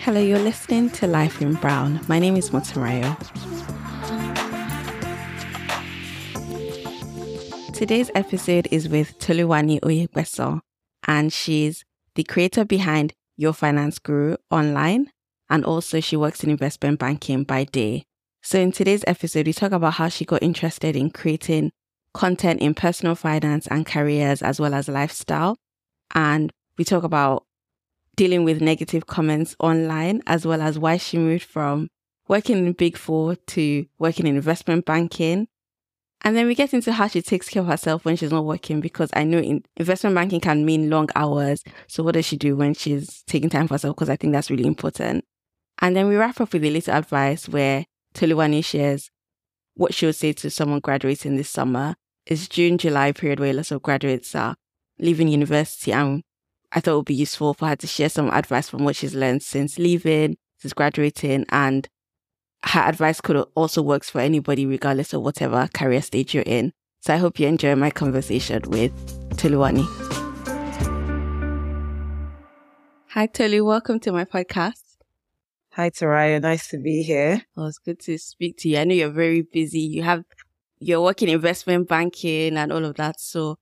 Hello, you're listening to Life in Brown. My name is Motamayo. Today's episode is with Toluwani Oyegbesan, and she's the creator behind Your Finance Guru online, and also she works in investment banking by day. So in today's episode, we talk about how she got interested in creating content in personal finance and careers as well as lifestyle. And we talk about dealing with negative comments online as well as why she moved from working in Big Four to working in investment banking and then we get into how she takes care of herself when she's not working because I know in investment banking can mean long hours. So what does she do when she's taking time for herself? Because I think that's really important. And then we wrap up with a little advice where Toluwani shares what she would say to someone graduating this summer. It's June, July period where lots of graduates are leaving university and I thought it would be useful for her to share some advice from what she's learned since leaving, since graduating, and her advice could also works for anybody, regardless of whatever career stage you're in. So I hope you enjoy my conversation with Toluwani. Hi, Tolu. Welcome to my podcast. Hi, Taraya. Nice to be here. Oh, it's good to speak to you. I know you're very busy. You have, you're working investment banking and all of that. So,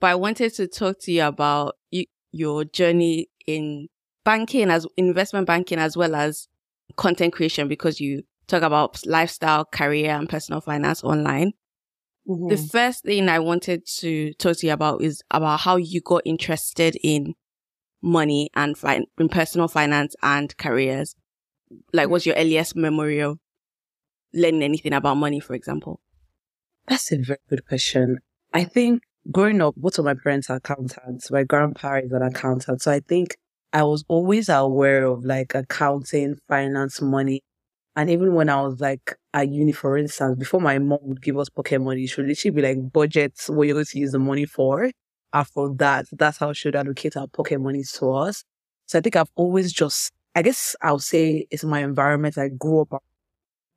but I wanted to talk to you about you, your journey in banking as investment banking as well as content creation because you talk about lifestyle, career, and personal finance online. Mm-hmm. The first thing I wanted to talk to you about is about how you got interested in money and in personal finance and careers. Like, what's your earliest memory of learning anything about money, for example? That's a very good question. I think growing up, both of my parents are accountants. My grandpa is an accountant. So I think I was always aware of like accounting, finance, money. And even when I was like at uni, for instance, before my mom would give us pocket money, she would literally be like, budgets what you're going to use the money for. After that, that's how she would allocate our pocket money to us. So I think I've always just, I guess I'll say it's my environment. I grew up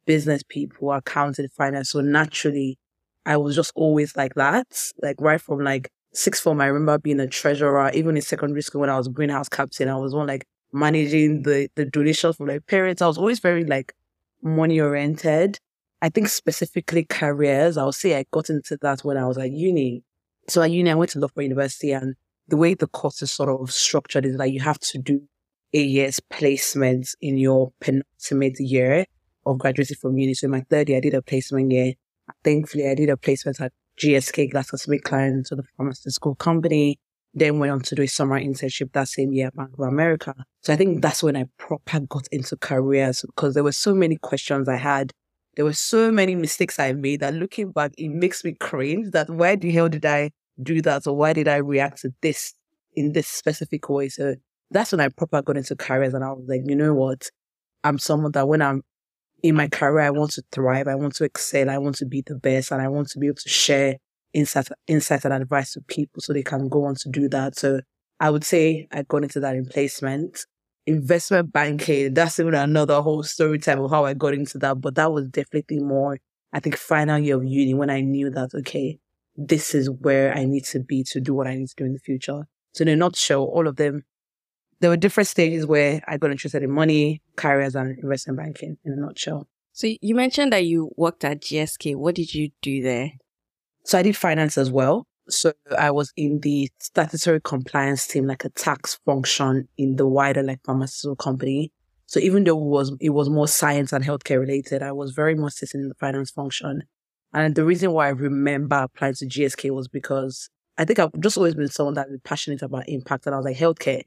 business people, accounting, finance. So naturally, I was just always like that. Like right from like sixth form, I remember being a treasurer. Even in secondary school, when I was greenhouse captain, I was one like managing the the donations from my parents. I was always very like money oriented. I think specifically careers, I'll say I got into that when I was at uni. So at uni, I went to Loughborough University and the way the course is sort of structured is that you have to do a year's placement in your penultimate year of graduating from uni. So in my third year, I did a placement year. Thankfully, I did a placement at GSK, GlaxoSmithKline, so the pharmaceutical company then went on to do a summer internship that same year at Bank of America. So I think that's when I proper got into careers because there were so many questions I had. There were so many mistakes I made that looking back, it makes me cringe that why the hell did I do that or why did I react to this in this specific way? So that's when I proper got into careers and I was like, you know what? I'm someone that when I'm in my career, I want to thrive. I want to excel. I want to be the best and I want to be able to share insight, insight and advice to people so they can go on to do that. So I would say I got into that in placement. Investment banking, that's even another whole story time of how I got into that. But that was definitely more, I think, final year of uni when I knew that, okay, this is where I need to be to do what I need to do in the future. So in a nutshell, all of them, there were different stages where I got interested in money, careers, and investment banking in a nutshell. So you mentioned that you worked at GSK. What did you do there? So I did finance as well. So I was in the statutory compliance team, like a tax function in the wider like pharmaceutical company. So even though it was it was more science and healthcare related, I was very much sitting in the finance function. And the reason why I remember applying to GSK was because I think I've just always been someone that been passionate about impact. And I was like, healthcare,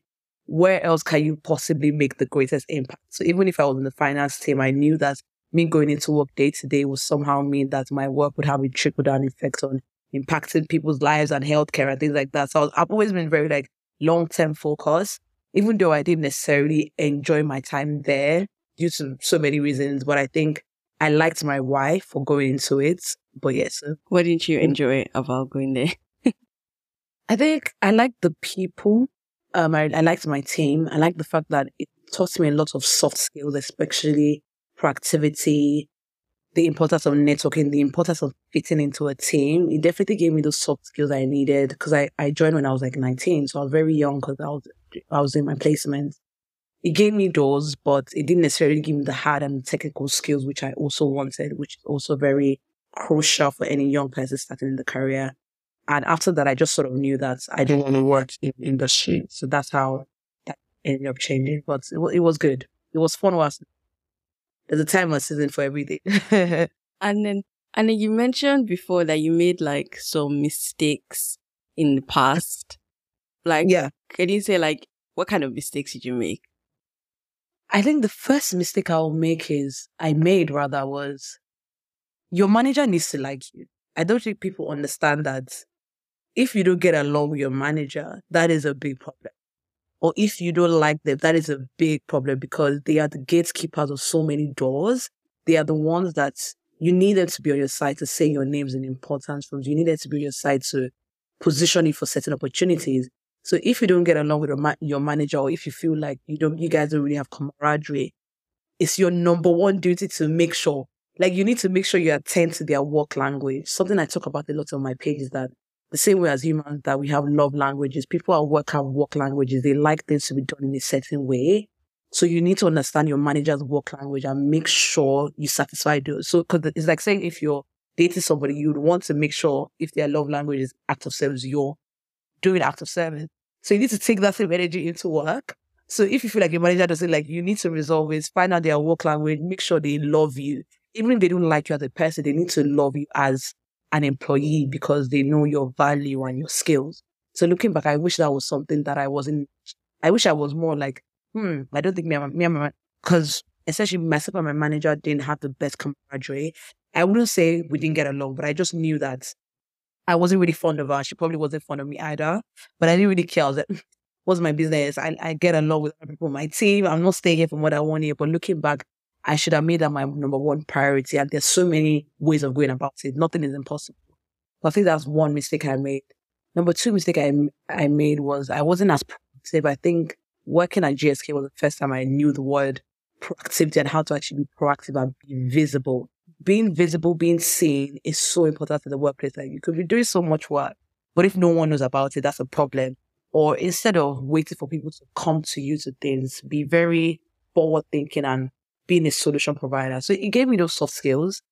where else can you possibly make the greatest impact? So even if I was in the finance team, I knew that me going into work day to day would somehow mean that my work would have a trickle down effect on impacting people's lives and healthcare and things like that. So I've always been very like long term focus, even though I didn't necessarily enjoy my time there due to so many reasons. But I think I liked my why for going into it. But yes. what didn't you mm. enjoy about going there? I think I liked the people. Um, I, I liked my team. I liked the fact that it taught me a lot of soft skills, especially proactivity, the importance of networking, the importance of fitting into a team. It definitely gave me those soft skills I needed because I, I joined when I was like 19. So I was very young because I was, I was in my placement. It gave me those, but it didn't necessarily give me the hard and technical skills, which I also wanted, which is also very crucial for any young person starting in the career. And after that, I just sort of knew that I didn't want to work in industry. So that's how that ended up changing. But it, it was good. It was fun. Was there's a time and season for everything. and then, and then you mentioned before that you made like some mistakes in the past. Like, yeah. Can you say like what kind of mistakes did you make? I think the first mistake I'll make is I made rather was your manager needs to like you. I don't think people understand that if you don't get along with your manager, that is a big problem. Or if you don't like them, that is a big problem because they are the gatekeepers of so many doors. They are the ones that you need them to be on your side to say your names in important rooms. You need them to be on your side to position you for certain opportunities. So if you don't get along with your manager or if you feel like you don't, you guys don't really have camaraderie, it's your number one duty to make sure like you need to make sure you attend to their work language. Something I talk about a lot on my page is that the same way as humans that we have love languages, people at work have work languages. They like things to be done in a certain way. So you need to understand your manager's work language and make sure you satisfy those. So, cause it's like saying if you're dating somebody, you'd want to make sure if their love language is act of service, you're doing act of service. So you need to take that same energy into work. So if you feel like your manager doesn't like you, need to resolve it, find out their work language, make sure they love you even if they don't like you as a person, they need to love you as an employee because they know your value and your skills. So looking back, I wish that was something that I wasn't, I wish I was more like, hmm, I don't think me and my, because essentially myself and my manager didn't have the best camaraderie. I wouldn't say we didn't get along, but I just knew that I wasn't really fond of her. She probably wasn't fond of me either, but I didn't really care. I was like, what's my business? I, I get along with other people my team. I'm not staying here for more than one year, but looking back, I should have made that my number one priority. And there's so many ways of going about it. Nothing is impossible. I think that's one mistake I made. Number two mistake I, I made was I wasn't as proactive. I think working at GSK was the first time I knew the word proactivity and how to actually be proactive and be visible. Being visible, being seen is so important in the workplace. Like you could be doing so much work, but if no one knows about it, that's a problem. Or instead of waiting for people to come to you to things, be very forward thinking and being a solution provider. So it gave me those soft skills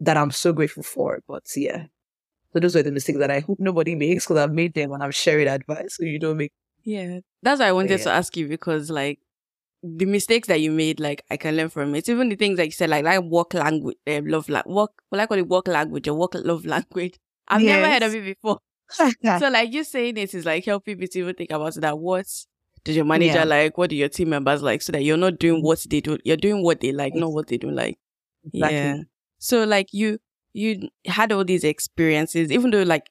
that I'm so grateful for. But yeah, so those are the mistakes that I hope nobody makes because I've made them and I'm sharing advice so you don't make. Yeah, that's why I wanted yeah. to ask you because like the mistakes that you made, like I can learn from it. Even the things that you said, like like work language, uh, love like work, what I call it, work language or work love language. I've yes. never heard of it before. so like you saying this is like helping me to even think about that. What's does your manager yeah. like? What do your team members like? So that you're not doing what they do. You're doing what they like, not what they don't like. Exactly. Yeah. So like you, you had all these experiences, even though like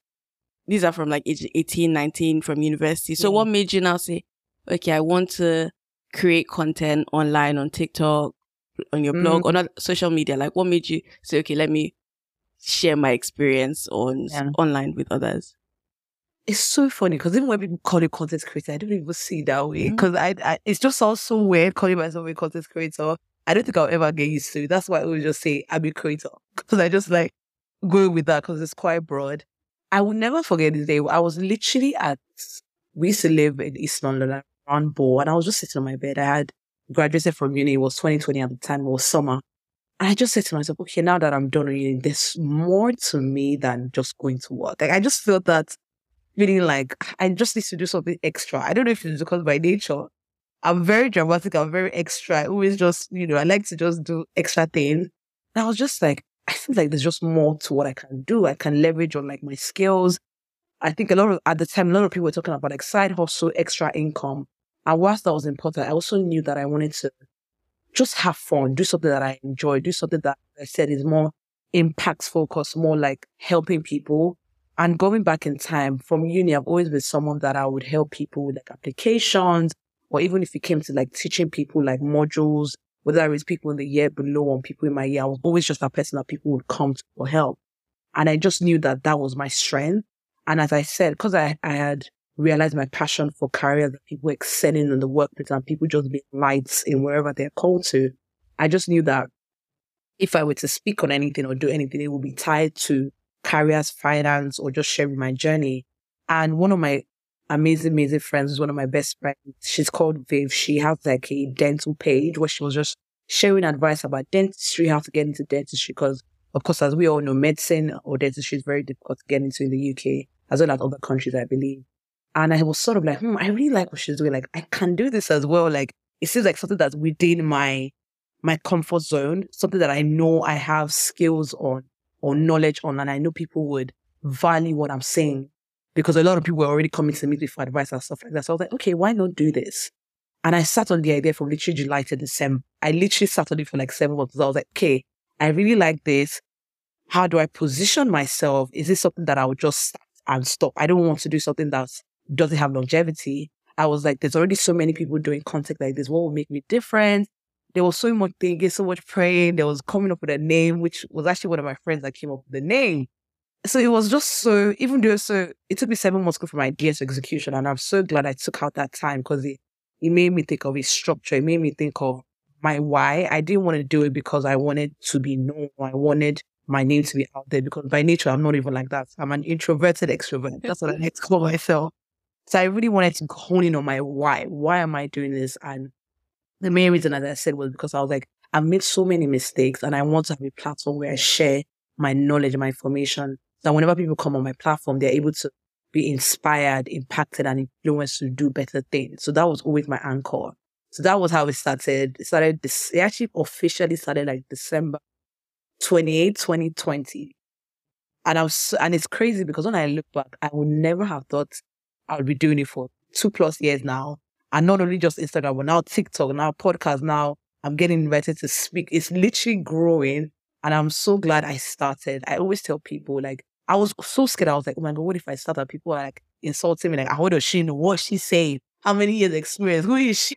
these are from like age 18, 19 from university. So yeah. what made you now say, okay, I want to create content online on TikTok, on your blog, mm. on social media? Like what made you say, okay, let me share my experience on yeah. online with others? It's so funny because even when people call it content creator, I don't even see it that way because mm-hmm. I, I, it's just all so weird calling myself a content creator. I don't think I'll ever get used to it. That's why I always just say I'm a creator because I just like go with that because it's quite broad. I will never forget this day. I was literally at, we used to live in East London around Bow and I was just sitting on my bed. I had graduated from uni. It was 2020 at the time. It was summer. And I just said to myself, okay, now that I'm done uni, there's more to me than just going to work. Like I just felt that feeling like ah, I just need to do something extra. I don't know if it's because by nature, I'm very dramatic. I'm very extra. I always just, you know, I like to just do extra things. And I was just like, I feel like there's just more to what I can do. I can leverage on like my skills. I think a lot of, at the time, a lot of people were talking about like side hustle, extra income. And whilst that was important, I also knew that I wanted to just have fun, do something that I enjoy, do something that I said is more impact focused, more like helping people and going back in time from uni, I've always been someone that I would help people with like applications, or even if it came to like teaching people like modules, whether it's people in the year below or people in my year, I was always just that person that people would come to for help. And I just knew that that was my strength. And as I said, because I, I had realized my passion for career, that people excelling in the workplace and people just being lights in wherever they're called to, I just knew that if I were to speak on anything or do anything, it would be tied to careers, finance, or just sharing my journey. And one of my amazing, amazing friends is one of my best friends. She's called Viv. She has like a dental page where she was just sharing advice about dentistry, how to get into dentistry. Because, of course, as we all know, medicine or dentistry is very difficult to get into in the UK, as well as other countries, I believe. And I was sort of like, hmm, I really like what she's doing. Like, I can do this as well. Like, it seems like something that's within my my comfort zone, something that I know I have skills on or knowledge on, and I know people would value what I'm saying because a lot of people were already coming to me for advice and stuff like that. So I was like, okay, why not do this? And I sat on the idea from literally July to December. I literally sat on it for like seven months. I was like, okay, I really like this. How do I position myself? Is this something that I would just start and stop? I don't want to do something that doesn't have longevity. I was like, there's already so many people doing content like this. What will make me different? There was so much thinking, so much praying. There was coming up with a name, which was actually one of my friends that came up with the name. So it was just so, even though so, it took me seven months to go from idea to execution. And I'm so glad I took out that time because it, it made me think of its structure. It made me think of my why. I didn't want to do it because I wanted to be known. I wanted my name to be out there because by nature, I'm not even like that. I'm an introverted extrovert. That's what I like to call myself. So I really wanted to hone in on my why. Why am I doing this? And the main reason, as I said, was because I was like, I've made so many mistakes and I want to have a platform where I share my knowledge, my information. So whenever people come on my platform, they're able to be inspired, impacted, and influenced to do better things. So that was always my anchor. So that was how it started. It started this, it actually officially started like December 28, 2020. And I was, and it's crazy because when I look back, I would never have thought I would be doing it for two plus years now. And not only just Instagram, but now TikTok, now podcast, now I'm getting invited to speak. It's literally growing. And I'm so glad I started. I always tell people like, I was so scared. I was like, oh my God, what if I start people are like insulting me? Like, how does she know what she saying? How many years experience? Who is she?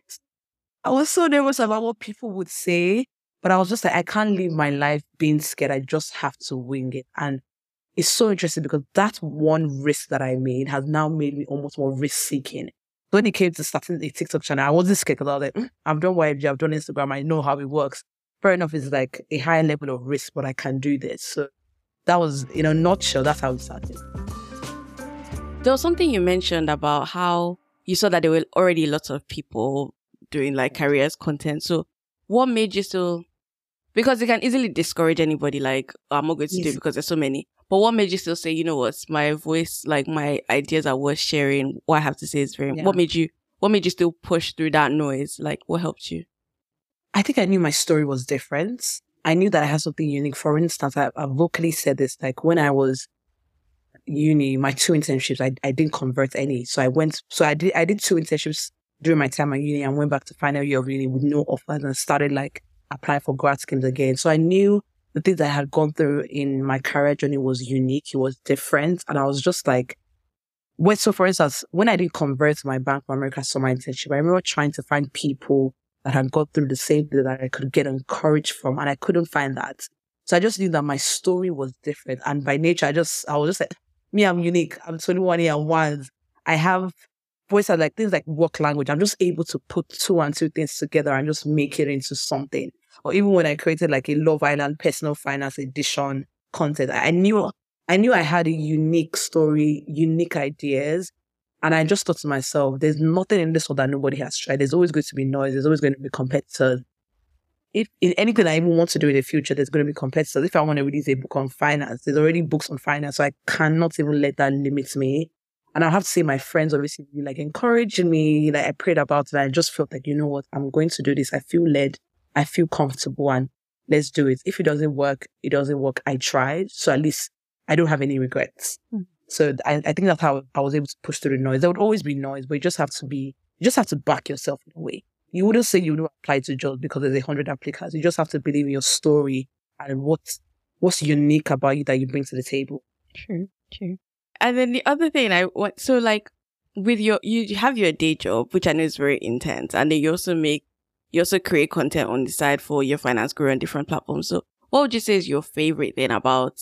I was so nervous about what people would say, but I was just like, I can't live my life being scared. I just have to wing it. And it's so interesting because that one risk that I made has now made me almost more risk seeking. When it came to starting a TikTok channel, I wasn't scared because I was like, mm, I've done YFG, I've done Instagram, I know how it works. Fair enough, it's like a higher level of risk, but I can do this. So that was, in a nutshell, that's how it started. There was something you mentioned about how you saw that there were already lots of people doing like careers content. So what made you so because it can easily discourage anybody like oh, I'm not going to yes. do it because there's so many. But what made you still say, you know what, my voice, like my ideas are worth sharing. What I have to say is very, yeah. what made you, what made you still push through that noise? Like what helped you? I think I knew my story was different. I knew that I had something unique. For instance, I, I vocally said this, like when I was uni, my two internships, I, I didn't convert any. So I went, so I did, I did two internships during my time at uni and went back to final year of uni with no offers and started like applying for grad schemes again. So I knew the things I had gone through in my career journey was unique. It was different. And I was just like, when, so for instance, when I did convert my Bank of America summer internship, I remember trying to find people that had gone through the same thing that I could get encouraged from. And I couldn't find that. So I just knew that my story was different. And by nature, I just, I was just like, me, I'm unique. I'm 21 years old. I have voice like things like work language. I'm just able to put two and two things together and just make it into something or even when I created like a Love Island personal finance edition content, I knew I knew I had a unique story, unique ideas. And I just thought to myself, there's nothing in this world that nobody has tried. There's always going to be noise. There's always going to be competitors. If in anything I even want to do in the future, there's going to be competitors. If I want to release a book on finance, there's already books on finance. So I cannot even let that limit me. And I have to say my friends obviously like encouraging me. Like I prayed about it. I just felt like, you know what? I'm going to do this. I feel led. I feel comfortable and let's do it. If it doesn't work, it doesn't work. I tried. So at least I don't have any regrets. Mm. So I, I think that's how I was able to push through the noise. There would always be noise, but you just have to be, you just have to back yourself in a way. You wouldn't say you don't apply to jobs because there's a hundred applicants. You just have to believe in your story and what's, what's unique about you that you bring to the table. True, true. And then the other thing I want, so like with your, you have your day job, which I know is very intense, and then you also make you also create content on the side for your finance guru on different platforms. So what would you say is your favorite thing about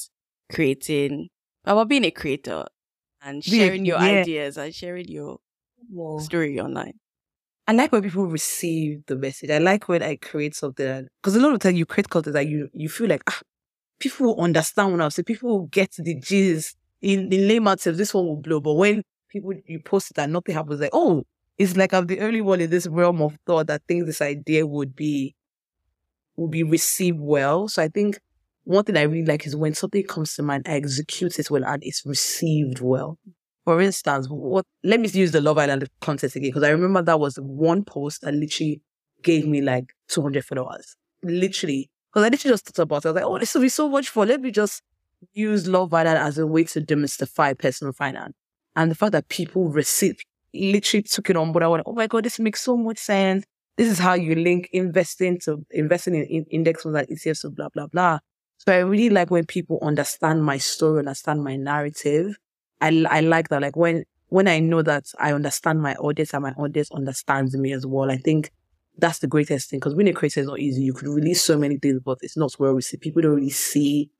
creating, about being a creator and sharing your yeah. ideas and sharing your story online? I like when people receive the message. I like when I create something because a lot of times you create content that you you feel like ah, people will understand what I'm saying. People will get the gist in in layman terms. This one will blow, but when people you post it and nothing happens, like oh, it's like I'm the only one in this realm of thought that thinks this idea would be would be received well. So I think one thing I really like is when something comes to mind, I execute it well and it's received well. For instance, what let me use the Love Island contest again because I remember that was one post that literally gave me like 200 followers. Literally, because I literally just thought about it. I was like, oh, this will be so much fun. Let me just use Love Island as a way to demystify personal finance. And the fact that people received, literally took it on board. I went, oh my God, this makes so much sense. This is how you link investing to investing in, in index funds like ETFs, blah, blah, blah. So I really like when people understand my story, understand my narrative, I, I like that. Like when, when I know that I understand my audience and my audience understands me as well, I think that's the greatest thing. Because being a creator is not easy. You could release so many things, but it's not well received. People don't really see,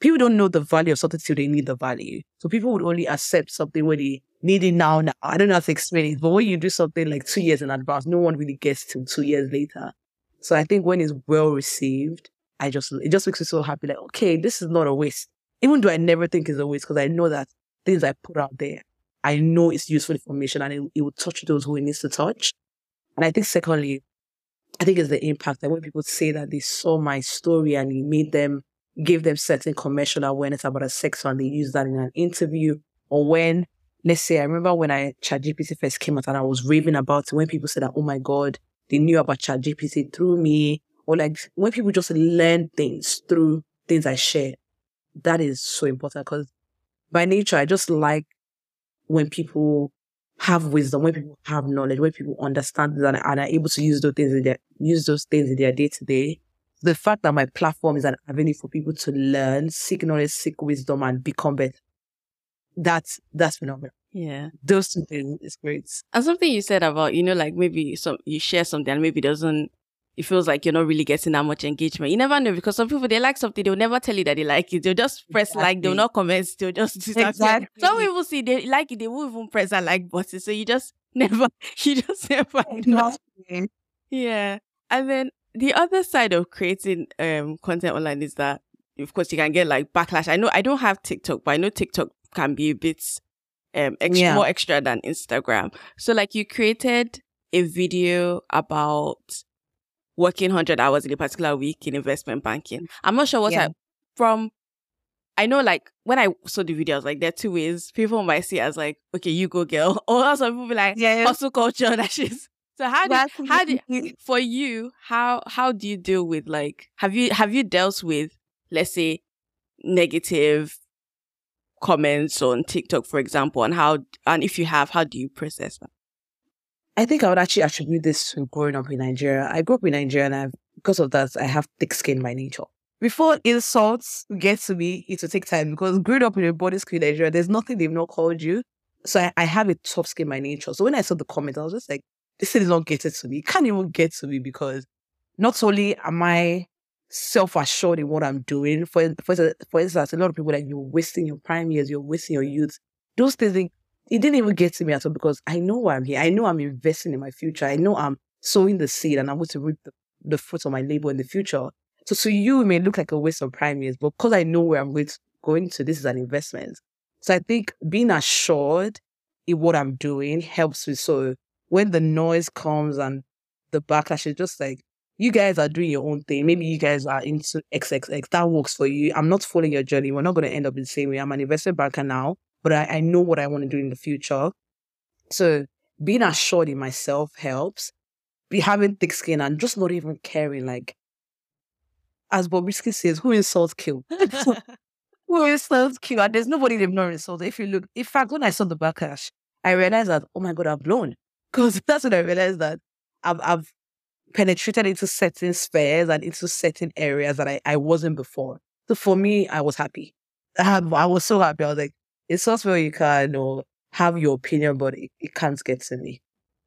people don't know the value of something till they need the value. So people would only accept something when they need it now. Now I don't know how to explain it, but when you do something like two years in advance, no one really gets till two years later. So I think when it's well received, I just it just makes me so happy. Like okay, this is not a waste. Even though I never think it's a waste, because I know that things I put out there, I know it's useful information and it, it will touch those who it needs to touch. And I think secondly, I think it's the impact that when people say that they saw my story and it made them give them certain commercial awareness about a sex and they use that in an interview or when let's say I remember when I ChatGPT first came out and I was raving about it when people said that, oh my God, they knew about ChatGPT through me, or like when people just learn things through things I share. That is so important because by nature, I just like when people have wisdom, when people have knowledge, when people understand and, and are able to use those things in their use those things in their day to day. The fact that my platform is an avenue for people to learn, seek knowledge, seek wisdom, and become better. That's that's phenomenal. Yeah. Those two things is great. And something you said about, you know, like maybe some you share something and maybe doesn't it feels like you're not really getting that much engagement. You never know because some people they like something, they'll never tell you that they like it. They'll just press exactly. like, they'll not comment, they'll just exactly. Some people see they like it, they won't even press that like button. So you just never, you just never know. Yeah. And then the other side of creating um content online is that of course you can get like backlash. I know I don't have TikTok, but I know TikTok can be a bit um extra, yeah. more extra than Instagram. So like you created a video about working 100 hours in a particular week in investment banking. I'm not sure what yeah. I, from, I know like when I saw the video, I was like there are two ways. People might see it as like, okay, you go girl. Or some people be like, yeah, yeah. hustle culture, that. Just. So how do, how do, for you, how, how do you deal with like, have you, have you dealt with, let's say, negative comments on TikTok, for example, and how, and if you have, how do you process that? I think I would actually attribute this to growing up in Nigeria. I grew up in Nigeria and I've, because of that, I have thick skin by nature. Before insults get to me, it will take time because growing up in a boarding school in Nigeria, there's nothing they've not called you. So I, I have a tough skin by nature. So when I saw the comments, I was just like, this thing is not getting to me. It can't even get to me because not only am I self-assured in what I'm doing, for, for, for instance, a lot of people like, you're wasting your prime years, you're wasting your youth. Those things, it didn't even get to me at all because I know why I'm here. I know I'm investing in my future. I know I'm sowing the seed and I'm going to reap the, the fruits of my labor in the future. So to you, it may look like a waste of prime years, but because I know where I'm going to, going to, this is an investment. So I think being assured in what I'm doing helps me. So when the noise comes and the backlash is just like, you guys are doing your own thing. Maybe you guys are into XXX. That works for you. I'm not following your journey. We're not going to end up in the same way. I'm an investment banker now but I, I know what I want to do in the future. So being assured in myself helps. Be having thick skin and just not even caring. Like, as Bobrisky says, who insults kill? who insults kill? And there's nobody they've not insulted. If you look, in fact, when I saw the backlash, I realized that, oh my God, I've blown. Because that's when I realized that I've, I've penetrated into certain spheres and into certain areas that I, I wasn't before. So for me, I was happy. I, I was so happy. I was like, it's not where you can or have your opinion, but it, it can't get to me.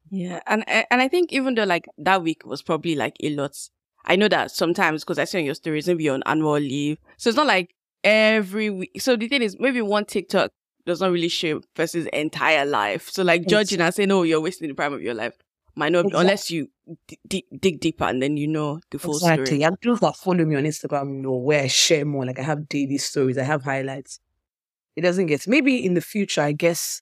Yeah, and eh, and I think even though like that week was probably like a lot, I know that sometimes because I see on your stories maybe on annual leave, so it's not like every week. So the thing is, maybe one TikTok does not really show versus entire life. So like judging and saying, "Oh, you're wasting the prime of your life." Might not, Exactly. unless you d- d- dig deeper and then you know the full Exactly. story. And those that follow me on Instagram know where I share more. Like I have daily stories, I have highlights. It doesn't get maybe in the future, I guess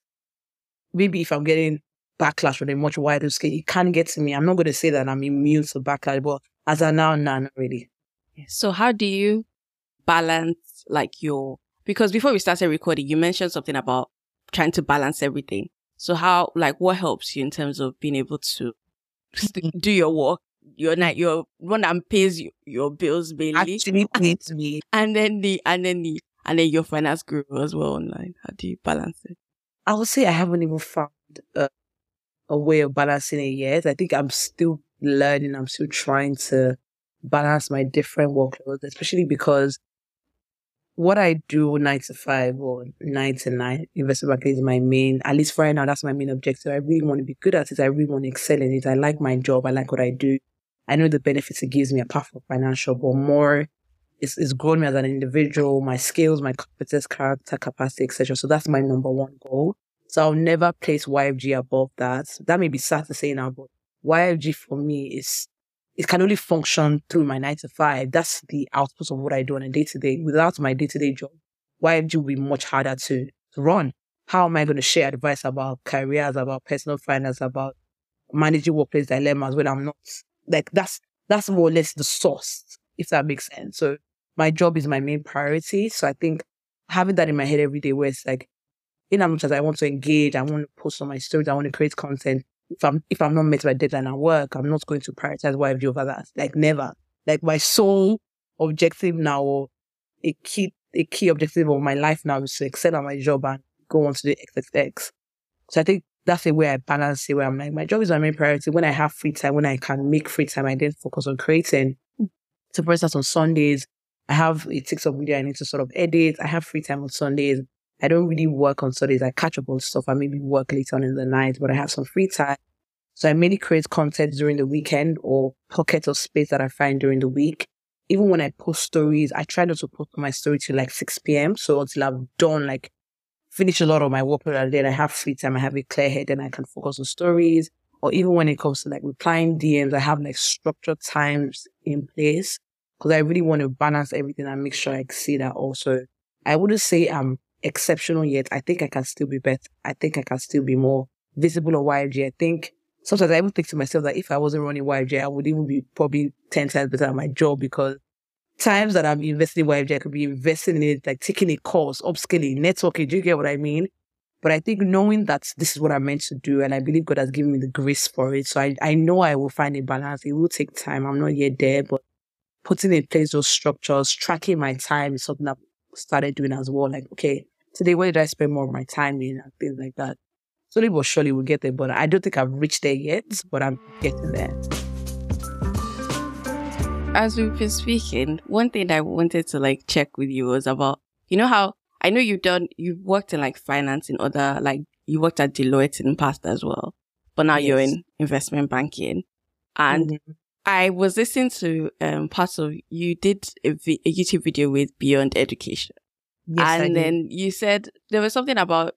maybe if I'm getting backlash on a much wider scale, it can get to me. I'm not gonna say that I'm immune to backlash, but as I now, nah, not really. So how do you balance like your because before we started recording, you mentioned something about trying to balance everything. So how like what helps you in terms of being able to mm-hmm. do your work, your night, your one that pays you, your bills mainly, Actually pays me. and then the and then the and then your finance guru as well online. How do you balance it? I would say I haven't even found a, a way of balancing it yet. I think I'm still learning. I'm still trying to balance my different workloads, especially because what I do nine to five or nine to nine, investment banking is my main, at least for right now, that's my main objective. I really want to be good at it. I really want to excel in it. I like my job. I like what I do. I know the benefits it gives me apart from financial, but more it's, it's grown me as an individual, my skills, my competence, character, capacity, etc. So that's my number one goal. So I'll never place YFG above that. That may be sad to say now, but YFG for me is it can only function through my nine to five. That's the output of what I do on a day to day. Without my day to day job, YFG will be much harder to, to run. How am I going to share advice about careers, about personal finance, about managing workplace dilemmas when I'm not like that's that's more or less the source, if that makes sense. So my job is my main priority. So I think having that in my head every day where it's like, in as much as I want to engage, I want to post on my stories, I want to create content. If I'm if I'm not met by deadline at work, I'm not going to prioritize YFG over that. Like never. Like my sole objective now or a key a key objective of my life now is to excel at my job and go on to the XXX. So I think that's the way I balance it where I'm like, my job is my main priority. When I have free time, when I can make free time, I then focus on creating. So for instance, on Sundays, I have a TikTok video I need to sort of edit. I have free time on Sundays. I don't really work on Sundays. I catch up on stuff. I maybe work later on in the night, but I have some free time. So I mainly create content during the weekend or pockets of space that I find during the week. Even when I post stories, I try not to post my story till like 6 p.m. So until I've done like finish a lot of my workload and then I have free time, I have a clear head and I can focus on stories. Or even when it comes to like replying DMs, I have like structured times in place because I really want to balance everything and make sure I see that also. I wouldn't say I'm exceptional yet. I think I can still be better. I think I can still be more visible on YFG. I think sometimes I even think to myself that if I wasn't running YFG, I would even be probably 10 times better at my job because times that I'm investing in YFG, I could be investing in it, like taking a course, upskilling, networking. Do you get what I mean? But I think knowing that this is what I'm meant to do, and I believe God has given me the grace for it. So I, I know I will find a balance. It will take time. I'm not yet there, but putting in place those structures, tracking my time is something I've started doing as well. Like, okay, today, where did I spend more of my time in and things like that. Slowly but surely we'll get there, but I don't think I've reached there yet, but I'm getting there. As we've been speaking, one thing I wanted to like check with you was about, you know how I know you've done, you've worked in like finance in other, like you worked at Deloitte in the past as well, but now you're in investment banking. And Mhm. I was listening to um parts of you did a, vi- a YouTube video with Beyond Education, Yes, and then you said there was something about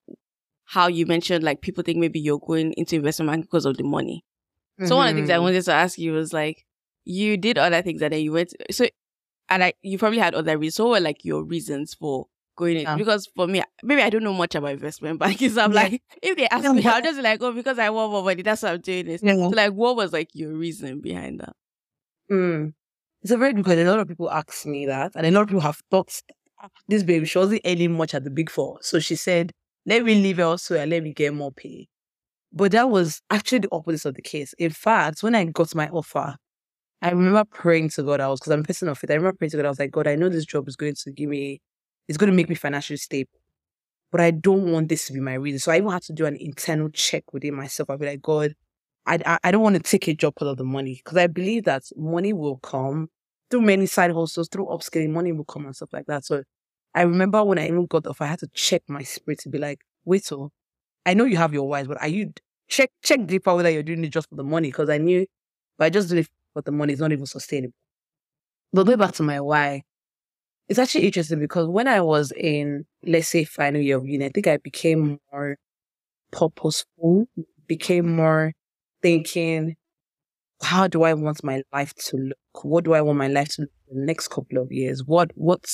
how you mentioned like people think maybe you're going into investment banking because of the money. So one of the things I Mhm. wanted to ask you was like, you did other things and then you went so, and I you probably had other reasons. So what were like your reasons for going in? Because for me, maybe I don't know much about investment banking, so I'm Yeah. like, if they ask me, I'll just be like, oh, because I want more money, that's why I'm doing this. Yeah. So like, what was like your reason behind that? Mm. It's a very good question. A lot of people ask me that, and a lot of people have thought "Ah, this baby she wasn't earning much at the big four, so she said, "Let me leave elsewhere let me get more pay." But that was actually the opposite of the case. In fact, when I got my offer, I remember praying to God. I was because I'm a person of faith. I remember praying to God. I was like, God, I know this job is going to give me, it's going to make me financially stable, but I don't want this to be my reason. So I even had to do an internal check within myself. I'd be like, God, I, I, I don't want to take a job because of the money because I believe that money will come through many side hustles, through upskilling, money will come and stuff like that. So I remember when I even got off, I had to check my spirit to be like, wait, so I know you have your whys, but are you check check deeper whether you're doing it just for the money? Because I knew, I just did it for the money. It's not even sustainable. But going back to my why, it's actually interesting because when I was in, let's say, final year of uni, I think I became more purposeful, became more thinking, how do I want my life to look? What do I want my life to look in the next couple of years? What what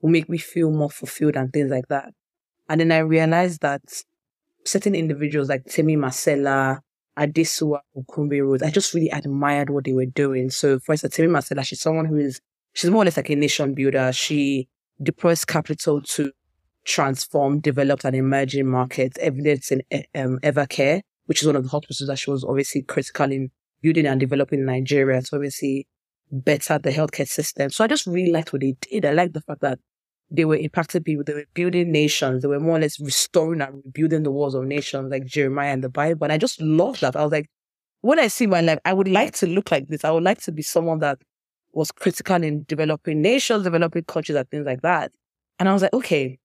will make me feel more fulfilled and things like that? And then I realized that certain individuals like Temi Marcella, Adesua, Okumbe Rose, I just really admired what they were doing. So for instance, Temi Marcella, she's someone who is she's more or less like a nation builder. She deploys capital to transform developed and emerging markets, evidence in um, Evercare, which is one of the hospitals that she was obviously critical in building and developing in Nigeria to obviously better the healthcare system. So I just really liked what they did. I liked the fact that they were impacting people, they were building nations, they were more or less restoring and rebuilding the walls of nations like Jeremiah and the Bible. And I just loved that. I was like, when I see my life, I would like to look like this. I would like to be someone that was critical in developing nations, developing countries and things like that. And I was like, okay,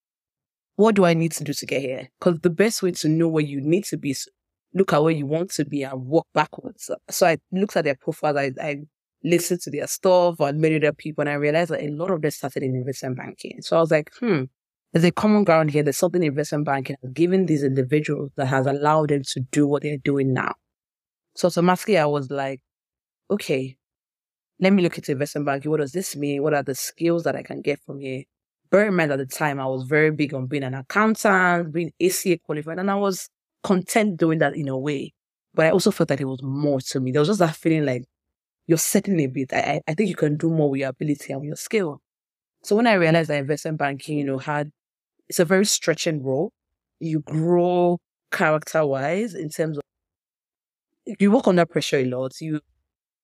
what do I need to do to get here? Because the best way to know where you need to be is look at where you want to be and walk backwards. So I looked at their profiles, I, I listened to their stuff, I met other people, and I realized that a lot of them started in investment banking. So I was like, hmm, there's a common ground here. There's something investment banking has given these individuals that has allowed them to do what they're doing now. So automatically I was like, okay, let me look into investment banking. What does this mean? What are the skills that I can get from here? Bear in mind at the time, I was very big on being an accountant, being ACA qualified, and I was content doing that in a way. But I also felt that it was more to me. There was just that feeling like you're setting a bit. I, I think you can do more with your ability and with your skill. So when I realized that investment banking, you know, had, it's a very stretching role. You grow character wise in terms of, you work under pressure a lot. You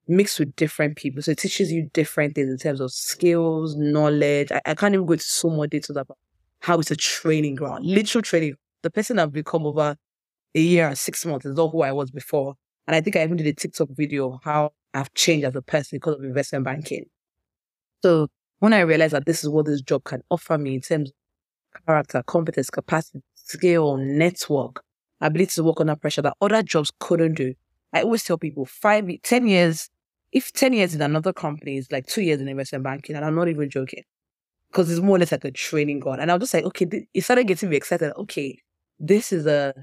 mix with different people. So it teaches you different things in terms of skills, knowledge. I, I can't even go into so much details about how it's a training ground, literal training. The person I've become over a year and six months is not who I was before. And I think I even did a TikTok video how I've changed as a person because of investment banking. So when I realized that this is what this job can offer me in terms of character, competence, capacity, skill, network, ability to work under pressure that other jobs couldn't do. I always tell people five, ten years, if 10 years in another company is like two years in investment banking, and I'm not even joking, because it's more or less like a training ground. And I was just like, okay, th- it started getting me excited. Okay, this is a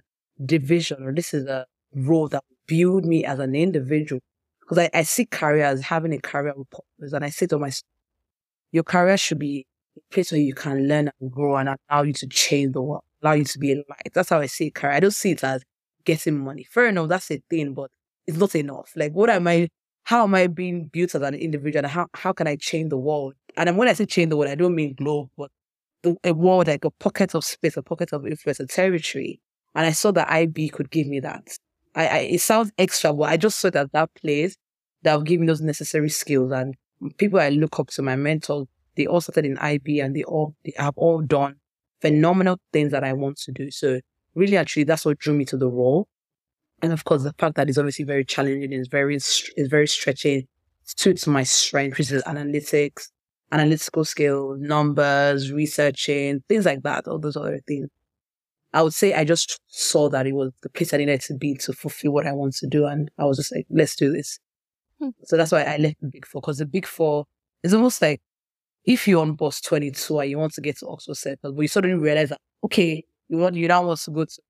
division or this is a role that build me as an individual. Because I, I see career as having a career with purpose. And I say to myself, your career should be a place where you can learn and grow and allow you to change the world, allow you to be a light. That's how I see career. I don't see it as getting money. Fair enough, that's a thing, but it's not enough. Like, what am I, how am I being built as an individual and how, how can I change the world? And when I say change the world, I don't mean globe, but the, a world like a pocket of space, a pocket of influence, a territory and I saw that IB could give me that. I, I it sounds extra, but I just saw that that place that will give me those necessary skills. And people I look up to, my mentors, they all started in IB and they all they have all done phenomenal things that I want to do. So really, actually, that's what drew me to the role. And of course, the fact that it's obviously very challenging is very is very stretching suits my strength, which is analytics, analytical skill, numbers, researching, things like that, all those other things. I would say I just saw that it was the place I needed to be to fulfill what I want to do. And I was just like, let's do this. Hmm. So that's why I left the Big Four because the Big Four is almost like if you're on bus 22 and you want to get to Oxford Circus, but you suddenly realize that, okay, you want, you now want to go to,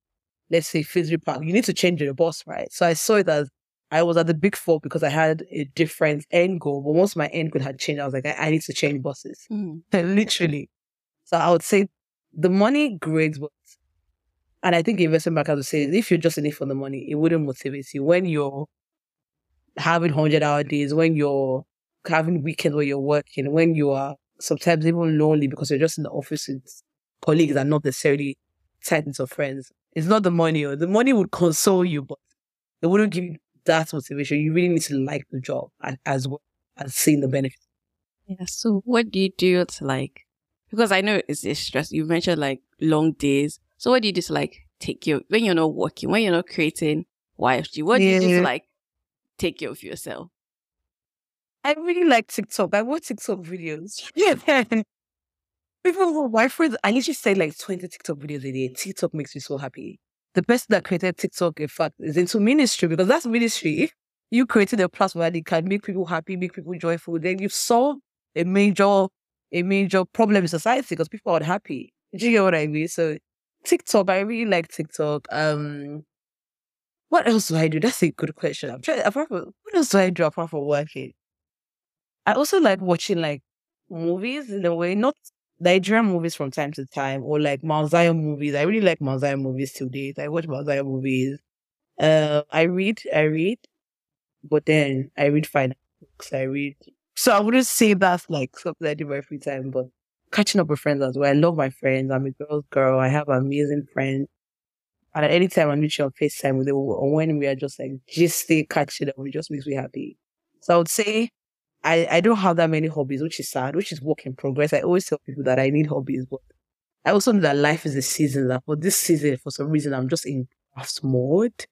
let's say, Finsbury Park, you need to change your bus, right? So I saw it as I was at the Big Four because I had a different end goal. But once my end goal had changed, I was like, I, I need to change buses. Mm. Literally. So I would say the money grades but and I think investment bankers would say, if you're just in it for the money, it wouldn't motivate you. When you're having 100 hour days, when you're having weekends where you're working, when you are sometimes even lonely because you're just in the office with colleagues and not necessarily tight into friends. It's not the money, or the money would console you, but it wouldn't give you that motivation. You really need to like the job as well as seeing the benefits. Yeah. So what do you do to like, because I know it's, it's stress. You mentioned like long days. So what do you do to like take care when you're not working, when you're not creating YFG? What do you do to like take care of yourself? I really like TikTok. I watch TikTok videos. Yeah, man. People, my friends, I literally say like 20 TikTok videos a day. TikTok makes me so happy. The person that created TikTok, in fact, is into ministry because that's ministry. If you created a platform that can make people happy, make people joyful, then you've solved a major, a major problem in society because people are unhappy. Do you get what I mean? So TikTok, I really like TikTok. Um, what else do I do? That's a good question. I'm trying apart from what else do I do apart from working? I also like watching like movies in a way, not Nigerian movies from time to time or like Mount movies. I really like Mount movies till date. I watch Mount movies. Uh, I read, I read, but then I read finance books. I read. So I wouldn't say that's like something I do my free time, but catching up with friends as well. I love my friends. I'm a girl's girl. I have amazing friends. And at any time I'm reaching on FaceTime with them, or when we are just like just catching up, it just makes me happy. So I would say I, I don't have that many hobbies, which is sad, which is work in progress. I always tell people that I need hobbies, but I also know that life is a season. That for this season, for some reason, I'm just in craft mode.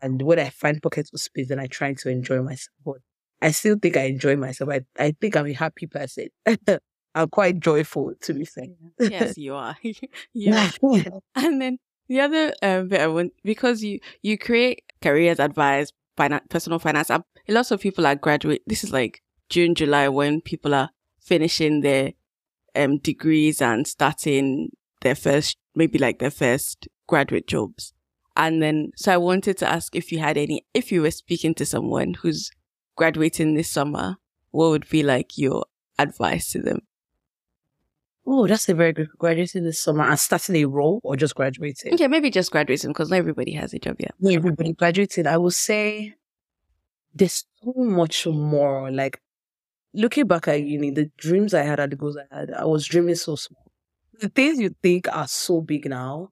And when I find pockets of space, then I try to enjoy myself. But I still think I enjoy myself. I, I think I'm a happy person. I'm quite joyful, to be saying. yes, you are. yeah. and then the other um, bit I want, because you, you create careers advice, finan- personal finance. a lot of people are graduate. This is like June, July when people are finishing their um, degrees and starting their first, maybe like their first graduate jobs. And then, so I wanted to ask if you had any, if you were speaking to someone who's graduating this summer, what would be like your advice to them? Oh, that's a very good graduating this summer and starting a role or just graduating? Yeah, maybe just graduating because not everybody has a job yet. Yeah, everybody graduating. I will say there's so much more. Like looking back at uni, the dreams I had and the goals I had, I was dreaming so small. The things you think are so big now,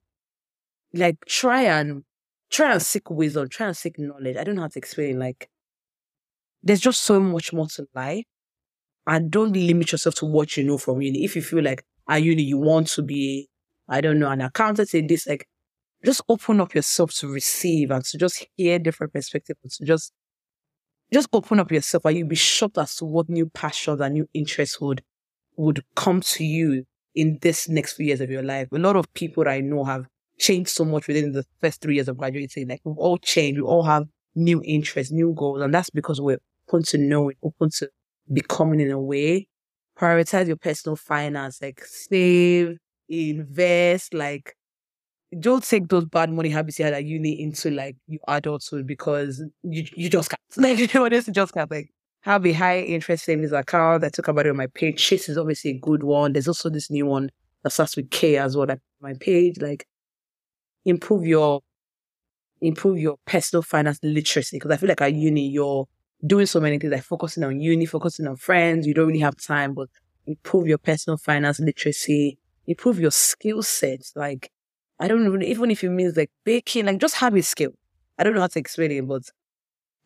like try and try and seek wisdom, try and seek knowledge. I don't know how to explain. Like there's just so much more to life and don't limit yourself to what you know from uni. If you feel like at uni you want to be, I don't know, an accountant in this, like just open up yourself to receive and to just hear different perspectives to just just open up yourself and you'll be shocked as to what new passions and new interests would would come to you in this next few years of your life. A lot of people I know have changed so much within the first three years of graduating. Like we've all changed, we all have new interests, new goals, and that's because we're open to knowing, open to becoming in a way. Prioritize your personal finance, like save, invest, like don't take those bad money habits you had at uni into like your adulthood because you you just can't. Like you this just can't like have a high interest savings account. I talk about it on my page. Chase is obviously a good one. There's also this new one that starts with K as well. Like my page, like improve your improve your personal finance literacy because I feel like at uni you're doing so many things like focusing on uni, focusing on friends. You don't really have time, but improve your personal finance literacy, improve your skill sets. Like, I don't know, even if it means like baking, like just have a skill. I don't know how to explain it, but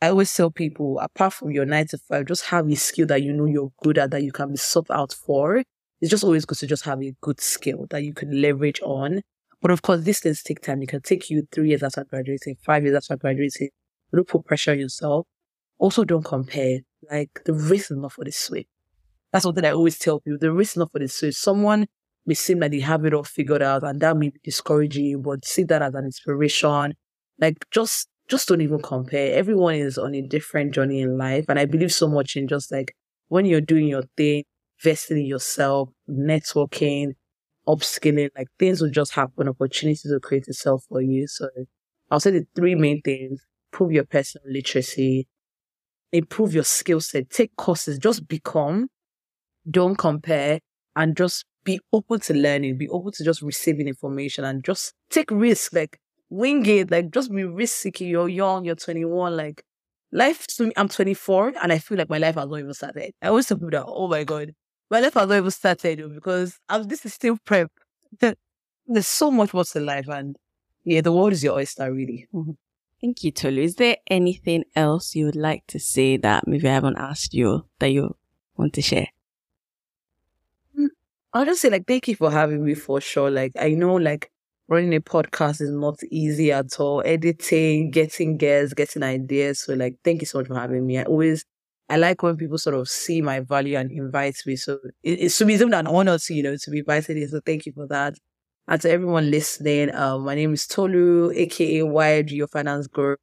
I always tell people, apart from your nine to five, just have a skill that you know you're good at, that you can be sought out for. It's just always good to just have a good skill that you can leverage on. But of course, these things take time. It can take you three years after graduating, five years after graduating. Don't put pressure on yourself. Also, don't compare. Like the risk is not for the swift. That's something I always tell people. The risk is not for the swift. Someone may seem like they have it all figured out, and that may be discouraging you, but see that as an inspiration. Like just just don't even compare. Everyone is on a different journey in life, and I believe so much in just like when you're doing your thing, investing in yourself, networking, upskilling, like things will just happen. Opportunities will create itself for you. So I'll say the three main things: prove your personal literacy, improve your skill set, take courses, just become, don't compare, and just be open to learning, be open to just receiving information and just take risk, like wing it, like just be risk seeking. You're young, you're 21, like life to me, I'm 24 and I feel like my life has not even started. I always tell people that, oh my God, my life has not even started because I'm, this is still prep. There's so much more to life and yeah, the world is your oyster, really. Mm-hmm. Thank you, Tolu. Is there anything else you would like to say that maybe I haven't asked you that you want to share? Mm, I'll just say like thank you for having me for sure. Like I know like running a podcast is not easy at all. Editing, getting guests, getting ideas. So like thank you so much for having me. I always I like when people sort of see my value and invite me. So it, it's to me it's an honor to, you know, to be invited here. So thank you for that. And to everyone listening, um, my name is Tolu, aka Wired Your Finance Guru.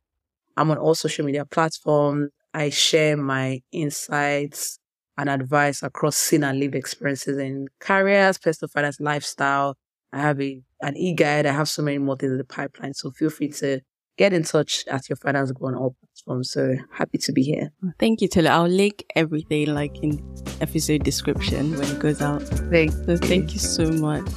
I'm on all social media platforms. I share my insights and advice across seen and lived experiences in careers, personal finance, lifestyle. I have a, an e-guide. I have so many more things in the pipeline. So feel free to get in touch at your finance go on all platforms. So happy to be here. Thank you, Tolu. I'll link everything like in episode description when it goes out. Thank So thank you so much.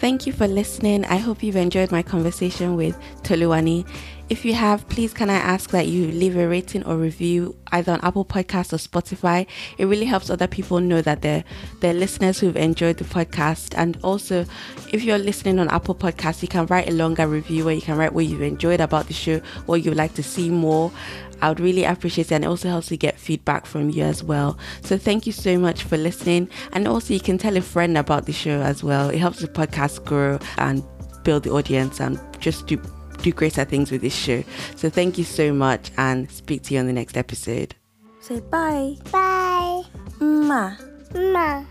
Thank you for listening. I hope you've enjoyed my conversation with Toluwani. If you have, please can I ask that you leave a rating or review either on Apple Podcasts or Spotify. It really helps other people know that they're they're listeners who've enjoyed the podcast. And also, if you're listening on Apple Podcasts, you can write a longer review where you can write what you've enjoyed about the show, what you'd like to see more. I would really appreciate it and it also helps me get feedback from you as well. So thank you so much for listening. And also you can tell a friend about the show as well. It helps the podcast grow and build the audience and just do do greater things with this show. So thank you so much and speak to you on the next episode. Say bye. Bye. Mwah. Ma.